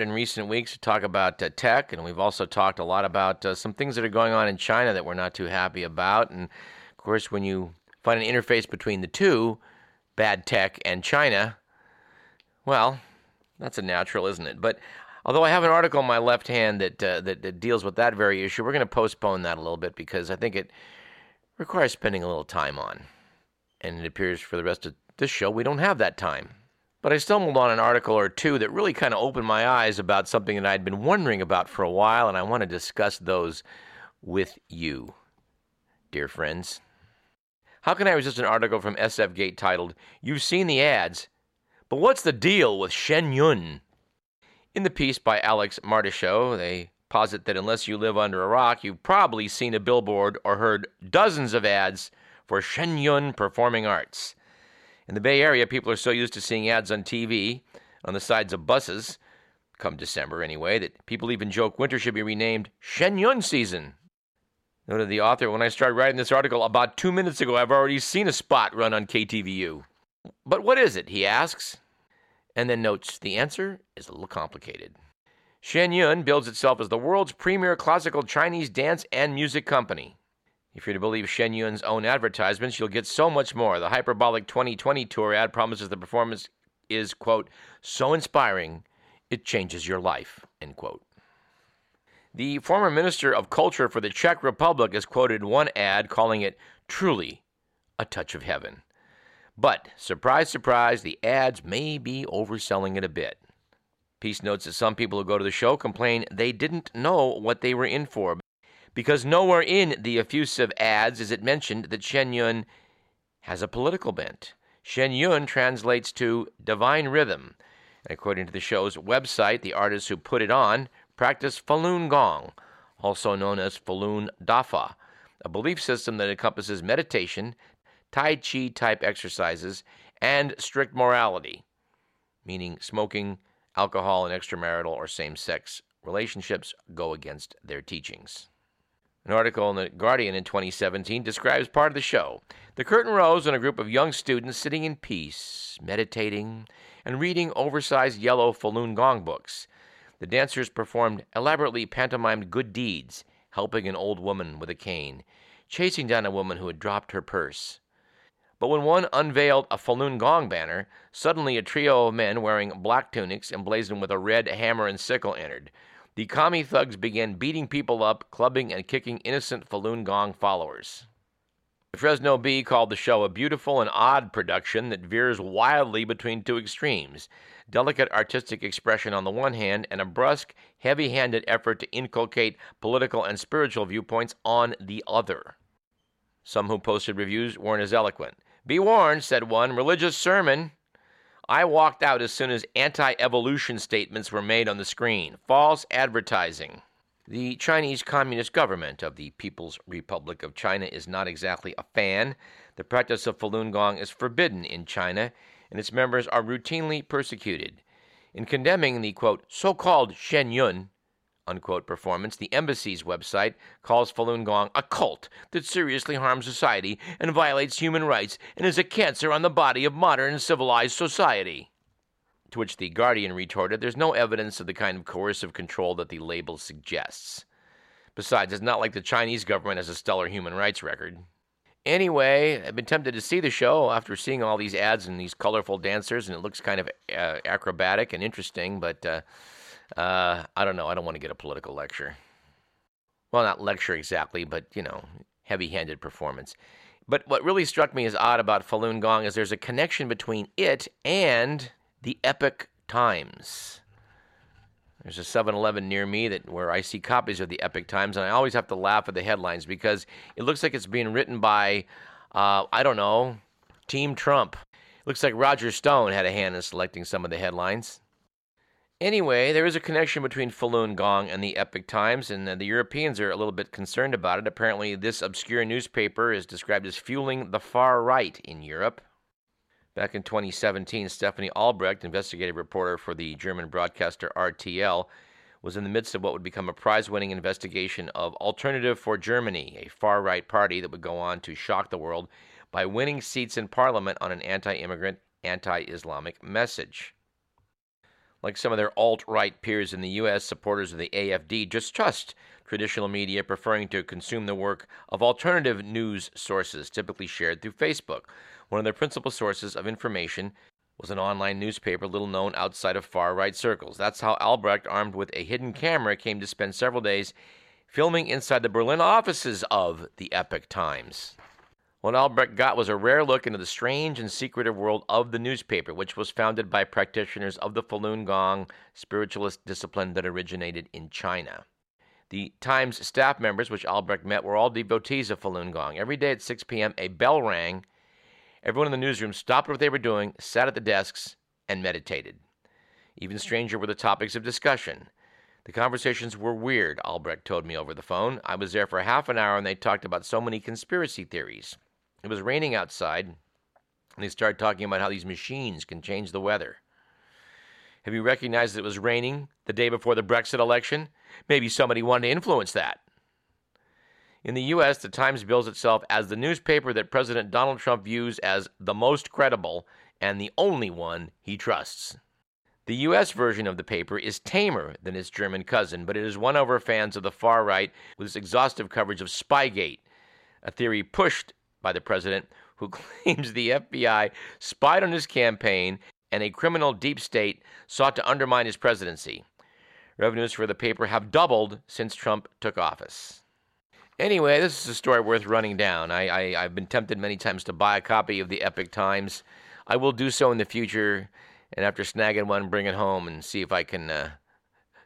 in recent weeks to talk about uh, tech, and we've also talked a lot about uh, some things that are going on in China that we're not too happy about. And of course, when you find an interface between the two, bad tech and China, well, that's a natural, isn't it? But although I have an article on my left hand that, uh, that, that deals with that very issue, we're going to postpone that a little bit because I think it requires spending a little time on. And it appears for the rest of this show we don't have that time. But I stumbled on an article or two that really kind of opened my eyes about something that I'd been wondering about for a while, and I want to discuss those with you, dear friends. How can I resist an article from SF Gate titled, You've Seen the Ads, but What's the Deal with Shen Yun? In the piece by Alix Martichoux, they posit that unless you live under a rock, you've probably seen a billboard or heard dozens of ads for Shen Yun Performing Arts. In the Bay Area, people are so used to seeing ads on TV, on the sides of buses, come December anyway, that people even joke winter should be renamed Shen Yun season. Noted the author, when I started writing this article about two minutes ago, I've already seen a spot run on KTVU. But what is it? he asks, and then notes the answer is a little complicated. Shen Yun bills itself as the world's premier classical Chinese dance and music company. If you're to believe Shen Yun's own advertisements, you'll get so much more. The Hyperbolic 2020 tour ad promises the performance is, quote, so inspiring, it changes your life, end quote. The former Minister of Culture for the Czech Republic is quoted one ad calling it truly a touch of heaven. But, surprise, surprise, the ads may be overselling it a bit. Piece notes that some people who go to the show complain they didn't know what they were in for because nowhere in the effusive ads is it mentioned that Shen Yun has a political bent. Shen Yun translates to divine rhythm. According to the show's website, the artists who put it on practice Falun Gong, also known as Falun Dafa, a belief system that encompasses meditation, Tai Chi type exercises, and strict morality, meaning smoking, alcohol, and extramarital or same sex relationships go against their teachings. An article in The Guardian in 2017 describes part of the show. The curtain rose on a group of young students sitting in peace, meditating, and reading oversized yellow Falun Gong books. The dancers performed elaborately pantomimed good deeds, helping an old woman with a cane, chasing down a woman who had dropped her purse. But when one unveiled a Falun Gong banner, suddenly a trio of men wearing black tunics emblazoned with a red hammer and sickle entered. The commie thugs began beating people up, clubbing, and kicking innocent Falun Gong followers. The Fresno Bee called the show a beautiful and odd production that veers wildly between two extremes delicate artistic expression on the one hand, and a brusque, heavy handed effort to inculcate political and spiritual viewpoints on the other. Some who posted reviews weren't as eloquent. Be warned, said one, religious sermon. I walked out as soon as anti evolution statements were made on the screen. False advertising. The Chinese Communist government of the People's Republic of China is not exactly a fan. The practice of Falun Gong is forbidden in China, and its members are routinely persecuted. In condemning the quote, so called Shen Yun unquote performance, the embassy's website calls Falun Gong a cult that seriously harms society and violates human rights and is a cancer on the body of modern civilized society. To which the Guardian retorted, there's no evidence of the kind of coercive control that the label suggests. Besides, it's not like the Chinese government has a stellar human rights record. Anyway, I've been tempted to see the show after seeing all these ads and these colorful dancers, and it looks kind of uh, acrobatic and interesting, but uh, uh, I don't know. I don't want to get a political lecture. Well, not lecture exactly, but, you know, heavy handed performance. But what really struck me as odd about Falun Gong is there's a connection between it and the Epoch Times. There's a 7-Eleven near me that where I see copies of the Epoch Times, and I always have to laugh at the headlines because it looks like it's being written by, uh, I don't know, Team Trump. Looks like Roger Stone had a hand in selecting some of the headlines. Anyway, there is a connection between Falun Gong and the Epoch Times, and uh, the Europeans are a little bit concerned about it. Apparently, this obscure newspaper is described as fueling the far right in Europe. Back in 2017, Stephanie Albrecht, investigative reporter for the German broadcaster RTL, was in the midst of what would become a prize winning investigation of Alternative for Germany, a far right party that would go on to shock the world by winning seats in parliament on an anti immigrant, anti Islamic message. Like some of their alt right peers in the U.S., supporters of the AFD distrust traditional media, preferring to consume the work of alternative news sources, typically shared through Facebook. One of their principal sources of information was an online newspaper little known outside of far right circles. That's how Albrecht, armed with a hidden camera, came to spend several days filming inside the Berlin offices of the Epoch Times. What Albrecht got was a rare look into the strange and secretive world of the newspaper, which was founded by practitioners of the Falun Gong spiritualist discipline that originated in China. The Times staff members, which Albrecht met, were all devotees of Falun Gong. Every day at 6 p.m., a bell rang. Everyone in the newsroom stopped what they were doing, sat at the desks, and meditated. Even stranger were the topics of discussion. The conversations were weird, Albrecht told me over the phone. I was there for half an hour and they talked about so many conspiracy theories. It was raining outside, and they started talking about how these machines can change the weather. Have you recognized that it was raining the day before the Brexit election? Maybe somebody wanted to influence that. In the U.S., the Times bills itself as the newspaper that President Donald Trump views as the most credible and the only one he trusts. The U.S. version of the paper is tamer than its German cousin, but it has won over fans of the far right with its exhaustive coverage of Spygate, a theory pushed by the president, who claims the FBI spied on his campaign and a criminal deep state sought to undermine his presidency. Revenues for the paper have doubled since Trump took office. Anyway, this is a story worth running down. I, I, have been tempted many times to buy a copy of the Epoch Times. I will do so in the future, and after snagging one, bring it home and see if I can uh,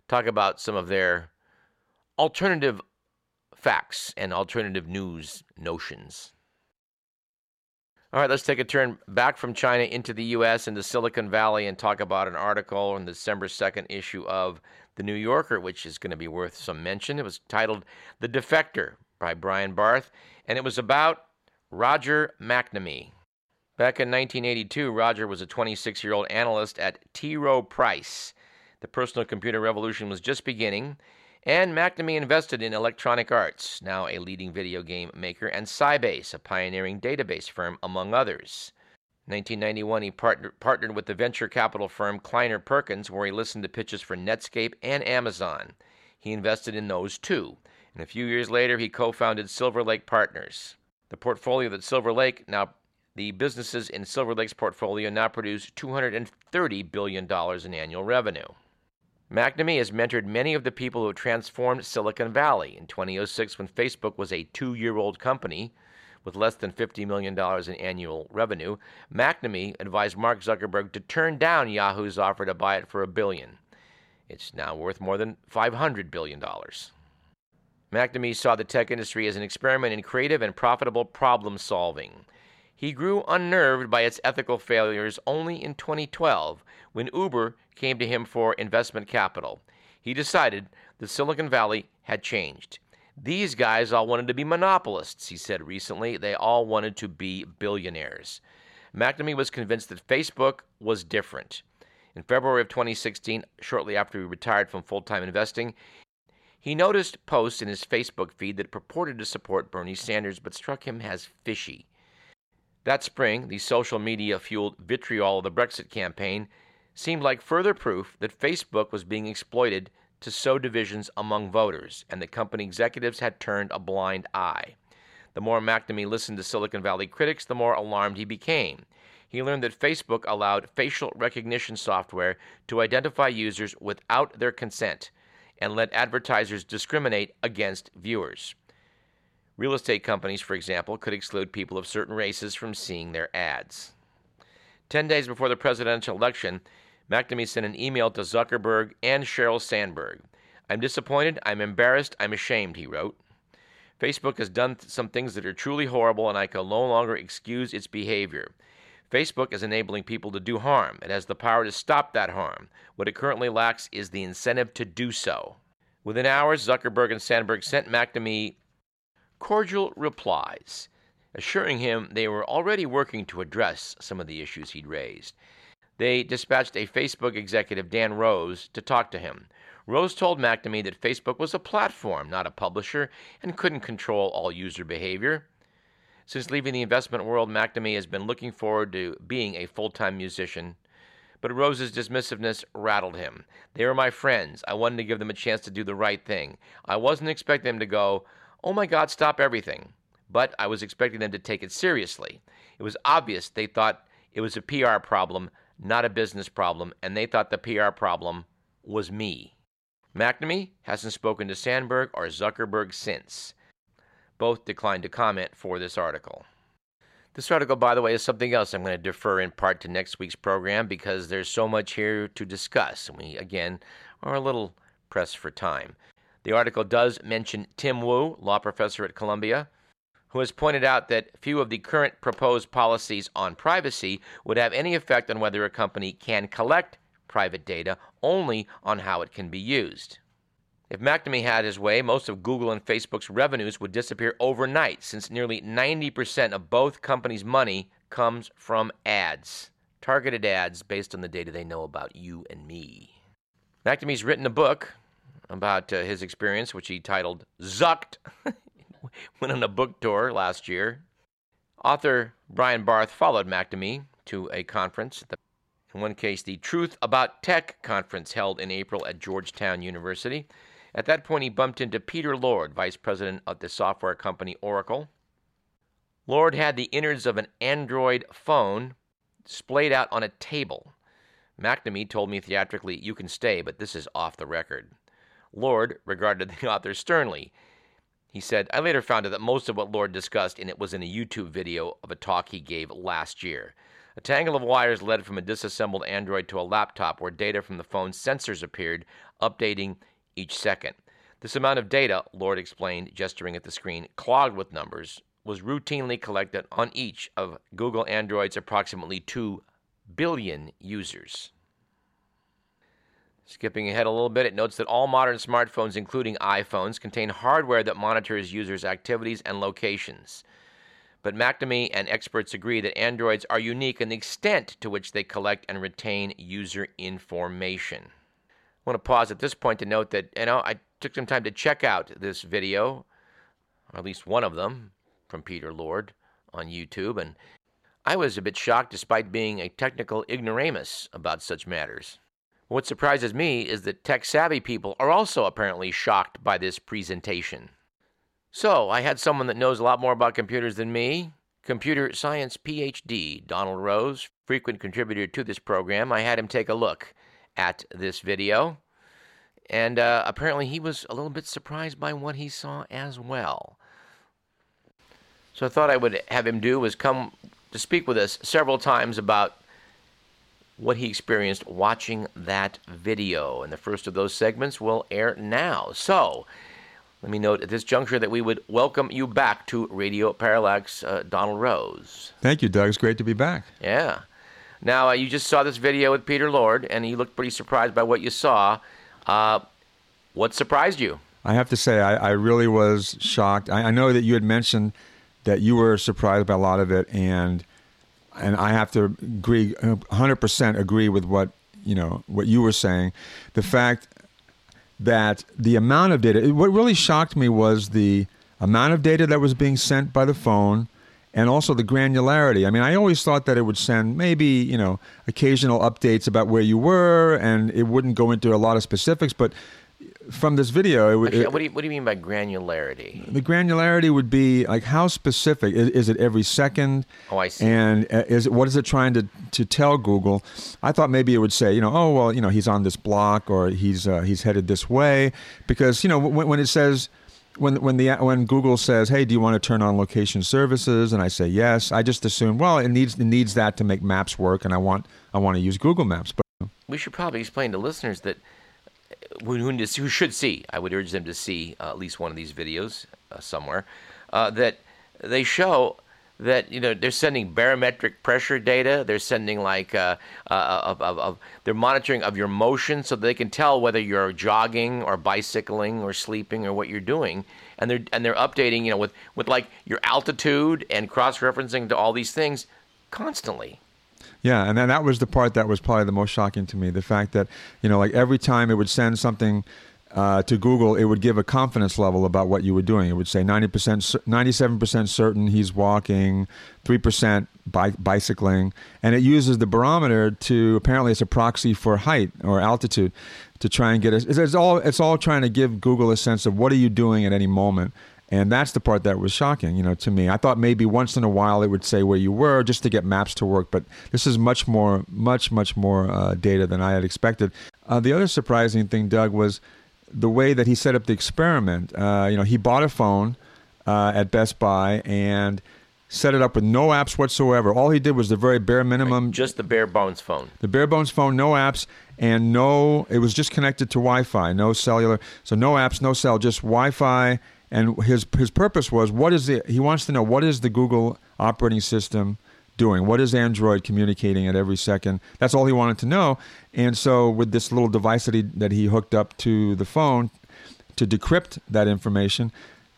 talk about some of their alternative facts and alternative news notions. All right, let's take a turn back from China into the U.S. into Silicon Valley and talk about an article in the December 2nd issue of The New Yorker, which is going to be worth some mention. It was titled The Defector by Brian Barth, and it was about Roger McNamee. Back in 1982, Roger was a 26 year old analyst at T. Rowe Price. The personal computer revolution was just beginning, and McNamee invested in Electronic Arts, now a leading video game maker, and Sybase, a pioneering database firm, among others. In 1991, he partner, partnered with the venture capital firm Kleiner Perkins, where he listened to pitches for Netscape and Amazon. He invested in those too, and a few years later, he co founded Silver Lake Partners. The portfolio that Silver Lake now the businesses in Silver Lake's portfolio now produce $230 billion in annual revenue. McNamee has mentored many of the people who transformed Silicon Valley. In 2006, when Facebook was a two year old company with less than $50 million in annual revenue, McNamee advised Mark Zuckerberg to turn down Yahoo's offer to buy it for a billion. It's now worth more than $500 billion. McNamee saw the tech industry as an experiment in creative and profitable problem solving. He grew unnerved by its ethical failures only in 2012 when Uber came to him for investment capital. He decided that Silicon Valley had changed. These guys all wanted to be monopolists, he said recently. They all wanted to be billionaires. McNamee was convinced that Facebook was different. In February of 2016, shortly after he retired from full time investing, he noticed posts in his Facebook feed that purported to support Bernie Sanders but struck him as fishy. That spring, the social media fueled vitriol of the Brexit campaign seemed like further proof that Facebook was being exploited to sow divisions among voters, and the company executives had turned a blind eye. The more McNamee listened to Silicon Valley critics, the more alarmed he became. He learned that Facebook allowed facial recognition software to identify users without their consent and let advertisers discriminate against viewers. Real estate companies, for example, could exclude people of certain races from seeing their ads. Ten days before the presidential election, McNamee sent an email to Zuckerberg and Sheryl Sandberg. I'm disappointed, I'm embarrassed, I'm ashamed, he wrote. Facebook has done some things that are truly horrible, and I can no longer excuse its behavior. Facebook is enabling people to do harm. It has the power to stop that harm. What it currently lacks is the incentive to do so. Within hours, Zuckerberg and Sandberg sent McNamee cordial replies, assuring him they were already working to address some of the issues he'd raised. They dispatched a Facebook executive, Dan Rose, to talk to him. Rose told McNamee that Facebook was a platform, not a publisher, and couldn't control all user behavior. Since leaving the investment world, McNamee has been looking forward to being a full time musician, But Rose's dismissiveness rattled him. They were my friends. I wanted to give them a chance to do the right thing. I wasn't expecting them to go, oh my God, stop everything. But I was expecting them to take it seriously. It was obvious they thought it was a PR problem, not a business problem, and they thought the PR problem was me. McNamee hasn't spoken to Sandberg or Zuckerberg since. Both declined to comment for this article. This article, by the way, is something else I'm going to defer in part to next week's program because there's so much here to discuss. We, again, are a little pressed for time. The article does mention Tim Wu, law professor at Columbia, who has pointed out that few of the current proposed policies on privacy would have any effect on whether a company can collect private data, only on how it can be used. If McNamee had his way, most of Google and Facebook's revenues would disappear overnight, since nearly 90% of both companies' money comes from ads, targeted ads based on the data they know about you and me. McNamee's written a book about uh, his experience, which he titled Zucked. Went on a book tour last year. Author Brian Barth followed McNamee to a conference, in one case, the Truth About Tech conference held in April at Georgetown University. At that point, he bumped into Peter Lord, vice president of the software company Oracle. Lord had the innards of an Android phone splayed out on a table. McNamee told me theatrically, You can stay, but this is off the record. Lord regarded the author sternly. He said, I later found out that most of what Lord discussed in it was in a YouTube video of a talk he gave last year. A tangle of wires led from a disassembled Android to a laptop where data from the phone's sensors appeared, updating each second. This amount of data, Lord explained, gesturing at the screen, clogged with numbers, was routinely collected on each of Google Android's approximately 2 billion users. Skipping ahead a little bit, it notes that all modern smartphones, including iPhones, contain hardware that monitors users' activities and locations. But McNamee and experts agree that Androids are unique in the extent to which they collect and retain user information. I want to pause at this point to note that you know I took some time to check out this video, or at least one of them, from Peter Lord on YouTube, and I was a bit shocked despite being a technical ignoramus about such matters. What surprises me is that tech savvy people are also apparently shocked by this presentation. So, I had someone that knows a lot more about computers than me, computer science PhD Donald Rose, frequent contributor to this program. I had him take a look at this video. And uh, apparently, he was a little bit surprised by what he saw as well. So I thought I would have him do was come to speak with us several times about what he experienced watching that video. And the first of those segments will air now. So let me note at this juncture that we would welcome you back to Radio Parallax, uh, Donald Rose. Thank you, Doug. It's great to be back. Yeah. Now, uh, you just saw this video with Peter Lord, and you looked pretty surprised by what you saw. Uh, what surprised you? I have to say, I, I really was shocked. I, I, know that you had mentioned that you were surprised by a lot of it, and and I have to agree, uh, 100% agree with what you know what you were saying. The fact that the amount of data, what really shocked me was the amount of data that was being sent by the phone and also the granularity. I mean, I always thought that it would send maybe, you know, occasional updates about where you were and it wouldn't go into a lot of specifics, but from this video, it, Actually, what, do you, what do you mean by granularity? The granularity would be like how specific is, is, it every second? Oh, I see. And uh, is it, what is it trying to, to tell Google? I thought maybe it would say, you know, oh well, you know, he's on this block or he's uh, he's headed this way, because you know when, when it says when when the when Google says, "Hey, do you want to turn on location services?" and I say yes, I just assume, well, it needs it needs that to make maps work, and I want I want to use Google Maps. But we should probably explain to listeners that who, who, should see, I would urge them to see uh, at least one of these videos uh, somewhere, uh, that they show that you know they're sending barometric pressure data. They're sending like uh, uh, of, of, of, they're monitoring of your motion so they can tell whether you're jogging or bicycling or sleeping or what you're doing. And they're and they're updating you know with with like your altitude and cross referencing to all these things constantly. Yeah, and then that was the part that was probably the most shocking to me. The fact that you know like every time it would send something uh, to Google, it would give a confidence level about what you were doing. It would say 90%, 97% certain he's walking, 3% bi- bicycling, and it uses the barometer to apparently it's a proxy for height or altitude to try and get us. It's, it's all it's all trying to give Google a sense of what are you doing at any moment. And that's the part that was shocking, you know, to me. I thought maybe once in a while it would say where you were just to get maps to work, but this is much more, much, much more uh, data than I had expected. Uh, the other surprising thing, Doug, was the way that he set up the experiment. Uh, you know, he bought a phone uh, at Best Buy and set it up with no apps whatsoever. All he did was the very bare minimum. Right. Just the bare bones phone. The bare bones phone, no apps, and no, it was just connected to Wi Fi, no cellular. So no apps, no cell, just Wi Fi. And his, his purpose was what is the, he wants to know what is the Google operating system doing? What is Android communicating at every second? That's all he wanted to know. And so with this little device that he, that he hooked up to the phone to decrypt that information,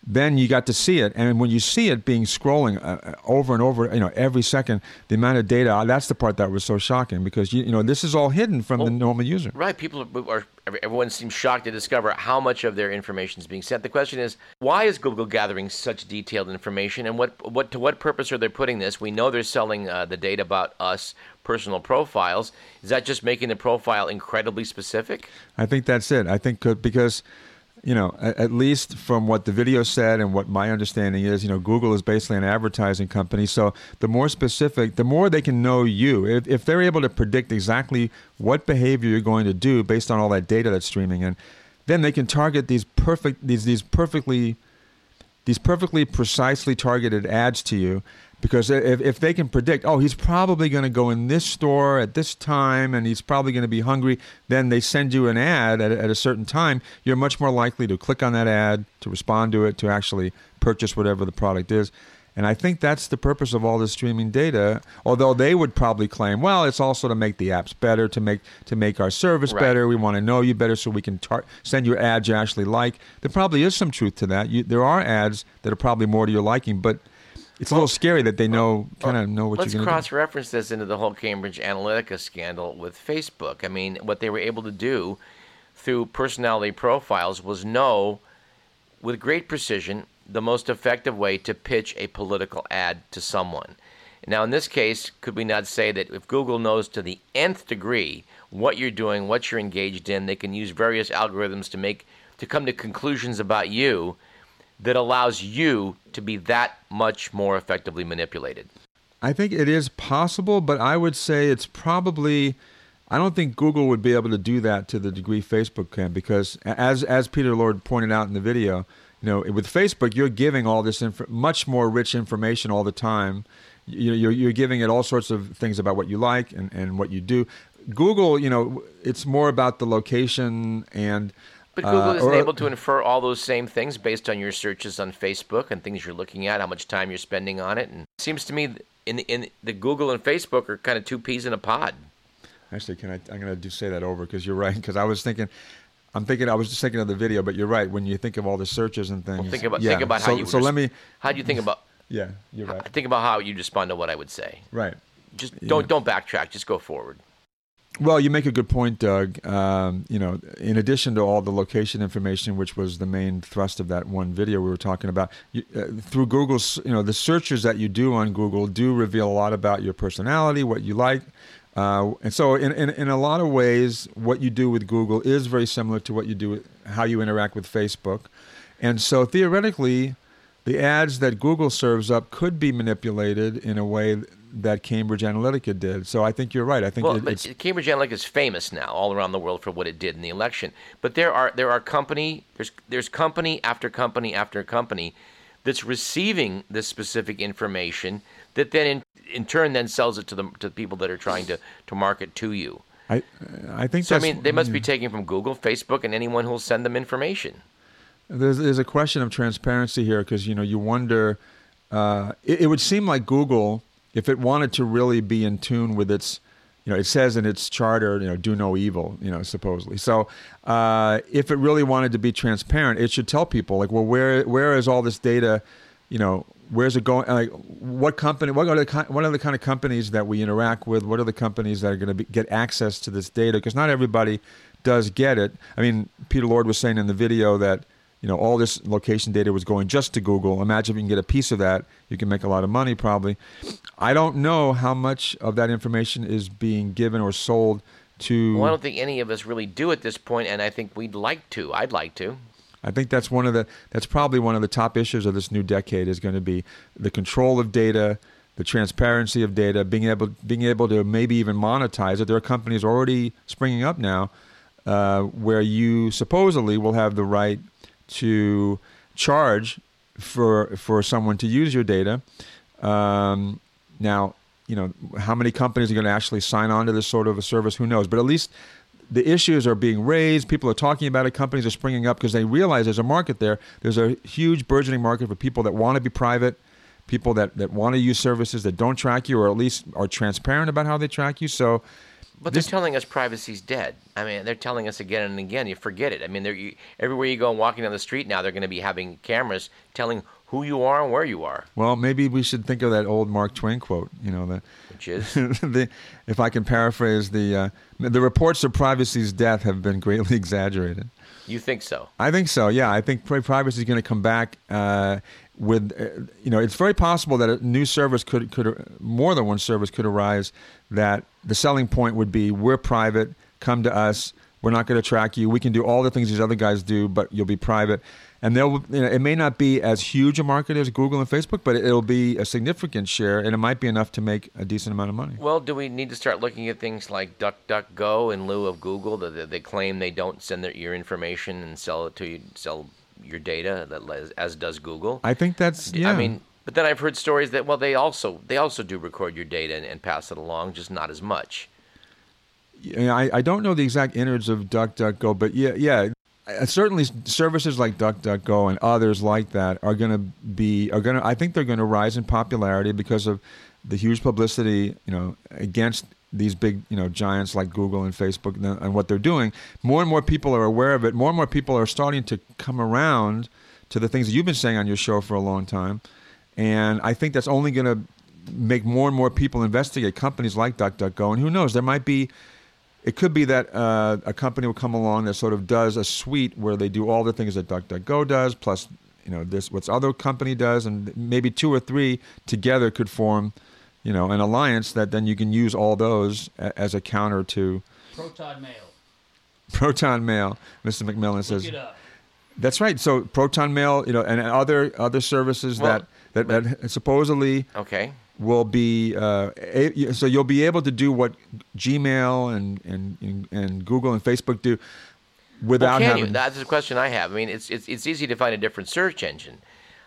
then you got to see it. And when you see it being scrolling uh, uh, over and over you know every second the amount of data uh, that's the part that was so shocking because you, you know this is all hidden from well, the normal user. right people are everyone seems shocked to discover how much of their information is being sent. The question is why is google gathering such detailed information and what what to what purpose are they putting this? We know they're selling uh, the data about us personal profiles. Is that just making the profile incredibly specific? I think that's it. I think because you know, at, least from what the video said and what my understanding is, you know, Google is basically an advertising company. So the more specific, the more they can know you. If, if they're able to predict exactly what behavior you're going to do based on all that data that's streaming in, then they can target these perfect, these these perfectly, these perfectly precisely targeted ads to you because if, if they can predict, oh, he's probably going to go in this store at this time and he's probably going to be hungry, then they send you an ad at, at a certain time, you're much more likely to click on that ad, to respond to it, to actually purchase whatever the product is. And I think that's the purpose of all this streaming data. Although they would probably claim, well, it's also to make the apps better, to make to make our service right. better. We want to know you better so we can tar- send you ads you actually like. There probably is some truth to that. You, there are ads that are probably more to your liking, but it's a little scary that they know kind of know what let's you're going to cross reference this into the whole Cambridge Analytica scandal with Facebook. I mean, what they were able to do through personality profiles was know with great precision the most effective way to pitch a political ad to someone. Now, in this case, could we not say that if Google knows to the nth degree what you're doing, what you're engaged in, they can use various algorithms to make to come to conclusions about you that allows you to be that much more effectively manipulated? I think it is possible, but I would say it's probably. I don't think Google would be able to do that to the degree Facebook can, because as as Peter Lord pointed out in the video, you know, with Facebook, you're giving all this inf- much more rich information all the time. You you're, you're giving it all sorts of things about what you like and, and what you do. Google, you know, it's more about the location and but Google uh, isn't able to infer all those same things based on your searches on Facebook and things you're looking at, how much time you're spending on it. And it seems to me in the, in the Google and Facebook are kind of two peas in a pod. Actually, can I? I'm going to do say that over because you're right. Because I was thinking, I'm thinking, I was just thinking of the video, but you're right. When you think of all the searches and things, well, think about yeah. think about so, how you. So let me. How do you think about? Yeah, you're right. Think about how you respond to what I would say. Right. Just don't yeah. don't backtrack. Just go forward. Well, you make a good point, Doug. Um, you know, in addition to all the location information, which was the main thrust of that one video we were talking about, you, uh, through Google's, you know, the searches that you do on Google do reveal a lot about your personality, what you like. Uh, and so, in, in, in a lot of ways, what you do with Google is very similar to what you do, with, how you interact with Facebook. And so, theoretically, the ads that Google serves up could be manipulated in a way that Cambridge Analytica did. So I think you're right. I think well, it, but Cambridge Analytica is famous now all around the world for what it did in the election. But there are there are company there's there's company after company after company that's receiving this specific information that then in, in turn then sells it to the to the people that are trying to to market to you. I I think so. I mean, they must be taking from Google, Facebook, and anyone who'll send them information. There's there's a question of transparency here because you know you wonder. Uh, it, it would seem like Google if it wanted to really be in tune with its you know, it says in its charter, you know, do no evil, you know, supposedly. So, uh, if it really wanted to be transparent, it should tell people, like, well, where where is all this data? You know, where's it going? Like, what company? What are the what are the kind of companies that we interact with? What are the companies that are going to get access to this data? Because not everybody does get it. I mean, Peter Lord was saying in the video that you know all this location data was going just to Google. Imagine if you can get a piece of that, you can make a lot of money probably. I don't know how much of that information is being given or sold to. Well, I don't think any of us really do at this point, and I think we'd like to. I'd like to. I think that's one of the that's probably one of the top issues of this new decade is going to be the control of data, the transparency of data, being able being able to maybe even monetize it. There are companies already springing up now uh, where you supposedly will have the right to charge for for someone to use your data. Um, now, you know how many companies are going to actually sign on to this sort of a service? Who knows? But at least the issues are being raised. People are talking about it. Companies are springing up because they realize there's a market there. There's a huge burgeoning market for people that want to be private, people that, that want to use services that don't track you or at least are transparent about how they track you. So, but they're telling us privacy's dead. I mean, they're telling us again and again. You forget it. I mean, you, everywhere you go and walking down the street now, they're going to be having cameras telling who you are and where you are. Well, maybe we should think of that old Mark Twain quote. You know, the, which is the, if I can paraphrase the uh, the reports of privacy's death have been greatly exaggerated. You think so? I think so. Yeah, I think privacy is going to come back. Uh, with uh, you know, it's very possible that a new service could could more than one service could arise that the selling point would be we're private, come to us. We're not going to track you. We can do all the things these other guys do, but you'll be private and they'll you know, it may not be as huge a market as Google and Facebook, but it'll be a significant share, and it might be enough to make a decent amount of money. Well, do we need to start looking at things like DuckDuckGo in lieu of Google? That they claim they don't send their, your information and sell it to you, sell your data, that as does Google. I think that's yeah. I mean, but then I've heard stories that well, they also they also do record your data and, and pass it along, just not as much. Yeah, I, I don't know the exact innards of DuckDuckGo, but yeah, yeah, certainly services like DuckDuckGo and others like that are going to be are going to I think they're going to rise in popularity because of the huge publicity you know against these big you know giants like Google and Facebook and, and what they're doing. More and more people are aware of it. More and more people are starting to come around to the things that you've been saying on your show for a long time, and I think that's only going to make more and more people investigate companies like DuckDuckGo. And who knows, there might be it could be that uh, a company will come along that sort of does a suite where they do all the things that DuckDuckGo does, plus you know this what's other company does, and maybe two or three together could form, you know, an alliance that then you can use all those a- as a counter to. Proton Mail. Proton Mail, Mr. McMillan says. That's right. So Proton Mail, you know, and other other services Well, that, that that supposedly Okay. will be uh, a, so you'll be able to do what Gmail and and and Google and Facebook do without well, having. you? That's the question I have. I mean, it's it's it's easy to find a different search engine.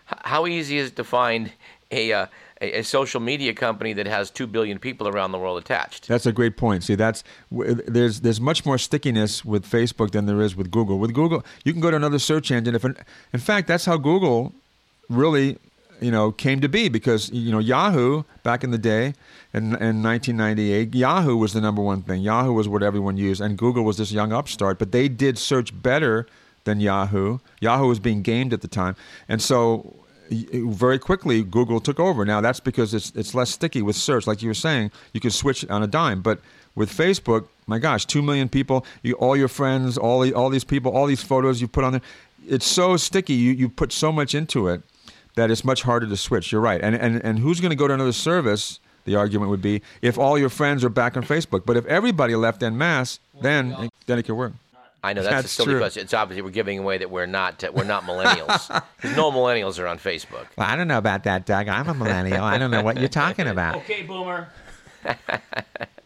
How easy is it to find a, uh, a a social media company that has two billion people around the world attached? That's a great point. See, that's there's there's much more stickiness with Facebook than there is with Google. With Google, you can go to another search engine. If in, in fact, that's how Google really you know came to be because you know Yahoo back in the day in, in 1998 Yahoo was the number one thing. Yahoo was what everyone used, and Google was this young upstart. But they did search better than Yahoo. Yahoo was being gamed at the time, and so very quickly Google took over. Now that's because it's it's less sticky with search, like you were saying. You can switch on a dime, but with Facebook, my gosh, two million people, you, all your friends, all the, all these people, all these photos you put on there, it's so sticky. You you put so much into it that it's much harder to switch. You're right. And and and who's going to go to another service? The argument would be if all your friends are back on Facebook. But if everybody left en masse, then then it could work. I know that's, a silly true. question. It's obviously we're giving away that we're not uh, we're not millennials because no millennials are on Facebook. Well, I don't know about that, Doug. I'm a millennial. I don't know what you're talking about. Okay, Boomer.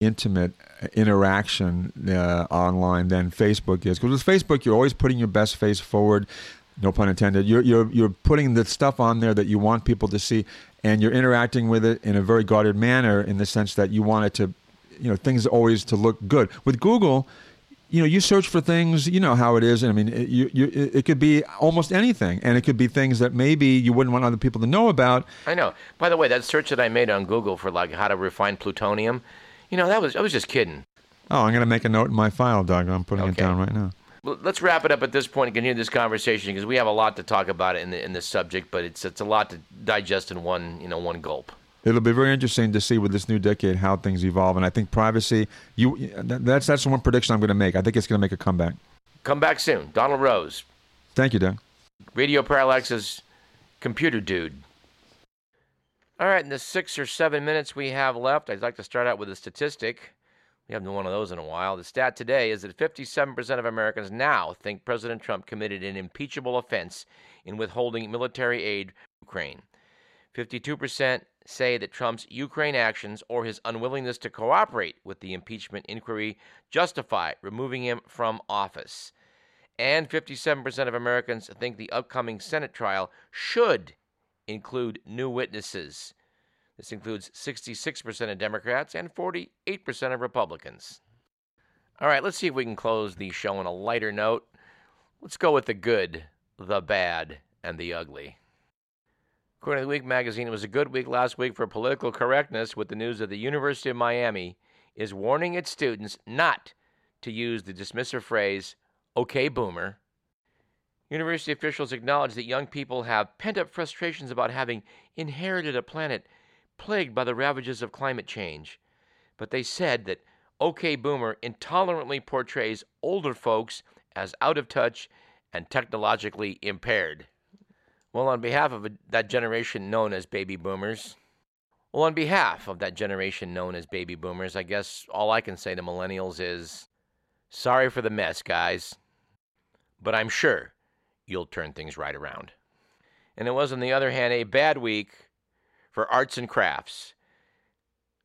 intimate interaction uh, online than Facebook is. Because with Facebook, you're always putting your best face forward. No pun intended. You're, you're, you're putting the stuff on there that you want people to see, and you're interacting with it in a very guarded manner in the sense that you want it to, you know, things always to look good. With Google, you know, you search for things, you know how it is. I mean, it, you, you, it could be almost anything, and it could be things that maybe you wouldn't want other people to know about. I know. By the way, that search that I made on Google for like how to refine plutonium, you know, that was I was just kidding. Oh, I'm going to make a note in my file, Doug. I'm putting it down right now. Well, Let's wrap it up at this point and continue this conversation because we have a lot to talk about in the, in this subject, but it's it's a lot to digest in one you know one gulp. it'll be very interesting to see with this new decade how things evolve. And I think privacy, you that's that's the one prediction I'm going to make. I think it's going to make a comeback. Come back soon. Donald Rose, Thank you, Doug. Radio Parallax's computer dude. All right, in the six or seven minutes we have left, I'd like to start out with a statistic. We haven't done one of those in a while. The stat today is that 57% of Americans now think President Trump committed an impeachable offense in withholding military aid to Ukraine. 52% say that Trump's Ukraine actions or his unwillingness to cooperate with the impeachment inquiry justify removing him from office. And 57% of Americans think the upcoming Senate trial should include new witnesses. This includes 66% of Democrats and 48% of Republicans. All right, let's see if we can close the show on a lighter note. Let's go with the good, the bad, and the ugly. According to the Week magazine, it was a good week last week for political correctness with the news that the University of Miami is warning its students not to use the dismissive phrase, okay, boomer. University officials acknowledge that young people have pent up frustrations about having inherited a planet plagued by the ravages of climate change. But they said that OK Boomer intolerantly portrays older folks as out of touch and technologically impaired. Well, on behalf of that generation known as baby boomers, well, on behalf of that generation known as baby boomers, I guess all I can say to millennials is sorry for the mess, guys. But I'm sure you'll turn things right around. And it was, on the other hand, a bad week for arts and crafts,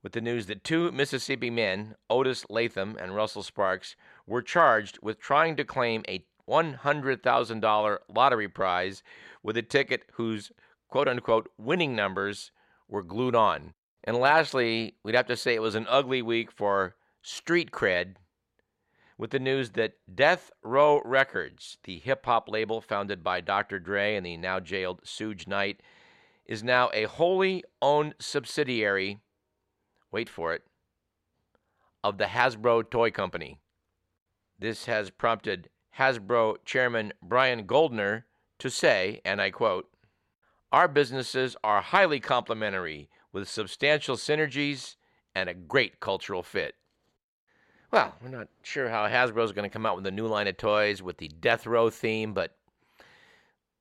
with the news that two Mississippi men, Otis Latham and Russell Sparks, were charged with trying to claim a $100,000 lottery prize with a ticket whose quote unquote winning numbers were glued on. And lastly, we'd have to say it was an ugly week for street cred with the news that Death Row Records, the hip hop label founded by Dr. Dre and the now jailed Suge Knight, is now a wholly owned subsidiary, wait for it, of the Hasbro Toy Company. This has prompted Hasbro chairman Brian Goldner to say, and I quote, Our businesses are highly complementary with substantial synergies and a great cultural fit. Well, we're not sure how Hasbro is going to come out with a new line of toys with the death row theme, but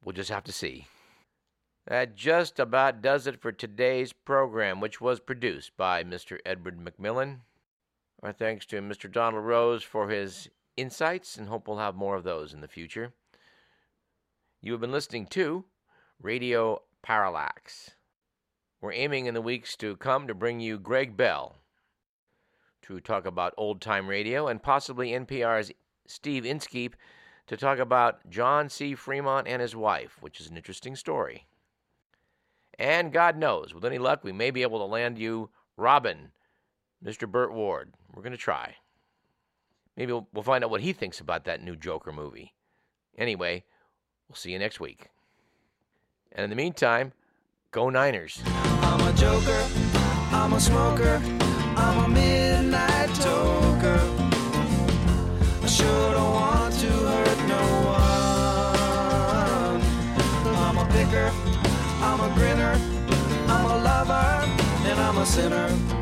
we'll just have to see. That just about does it for today's program, which was produced by Mr. Edward McMillan. Our thanks to Mr. Donald Rose for his insights, and hope we'll have more of those in the future. You have been listening to Radio Parallax. We're aiming in the weeks to come to bring you Greg Bell to talk about old time radio and possibly NPR's Steve Inskeep to talk about John C. Fremont and his wife, which is an interesting story. And God knows, with any luck, we may be able to land you Robin, Mr. Burt Ward. We're going to try. Maybe we'll, we'll find out what he thinks about that new Joker movie. Anyway, We'll see you next week. And in the meantime, go Niners. I'm a joker, I'm a smoker, I'm a midnight I'm a grinner, I'm a lover, and I'm a sinner.